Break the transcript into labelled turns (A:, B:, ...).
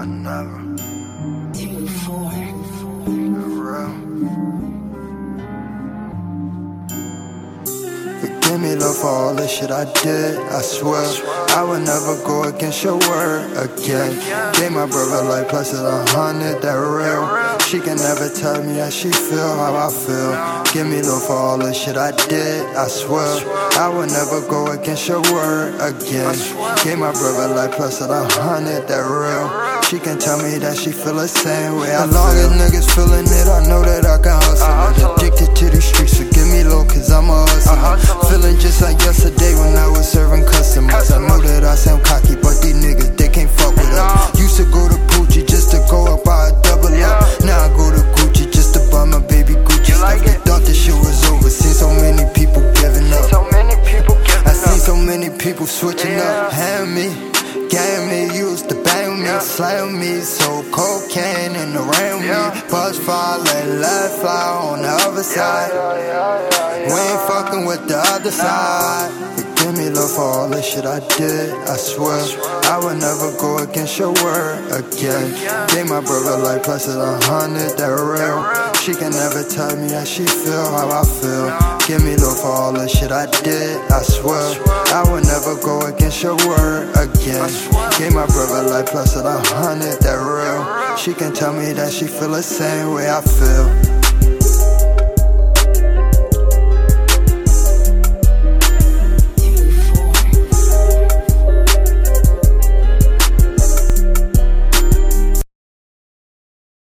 A: I never. Real. Me, love, for all the shit I did. I swear, I would never go against your word again. Gave my brother life plus a hundred, that real. She can never tell me how she feel, how I feel. Give me love for all the shit I did. I swear, I would never go against your word again. Gave my brother life plus a hundred, that real. She can tell me that she feel the same way. As long as niggas feeling it, I know that I can hustle. Addicted to the streets, so give me low, cause I'm a hustler. Feeling just like yesterday when I was serving customers. I know that I sound cocky, but these niggas, they can't fuck with us. Used to go to Gucci just to go up by a double up. Now I go to Gucci just to buy my baby Gucci stuff. They thought this shit was over. Seen so many people giving up.
B: So many people
A: I seen so many people switching up. Hand me, game me, used to
B: Yeah.
A: slam me. So cocaine and around
B: Yeah.
A: me. Buzz fly, let let fly on the other side. We ain't fucking with the other side. Forgive me, love, for all the shit I did. I swear, I would never go against your word again. Gave my brother life plus a hundred, that real. She can never tell me how she feel, how I feel. Give me love for all the shit I did. I swear, I would never go against your word again. Gave my brother life plus a hundred, that real. She can tell me that she feel the same way I feel.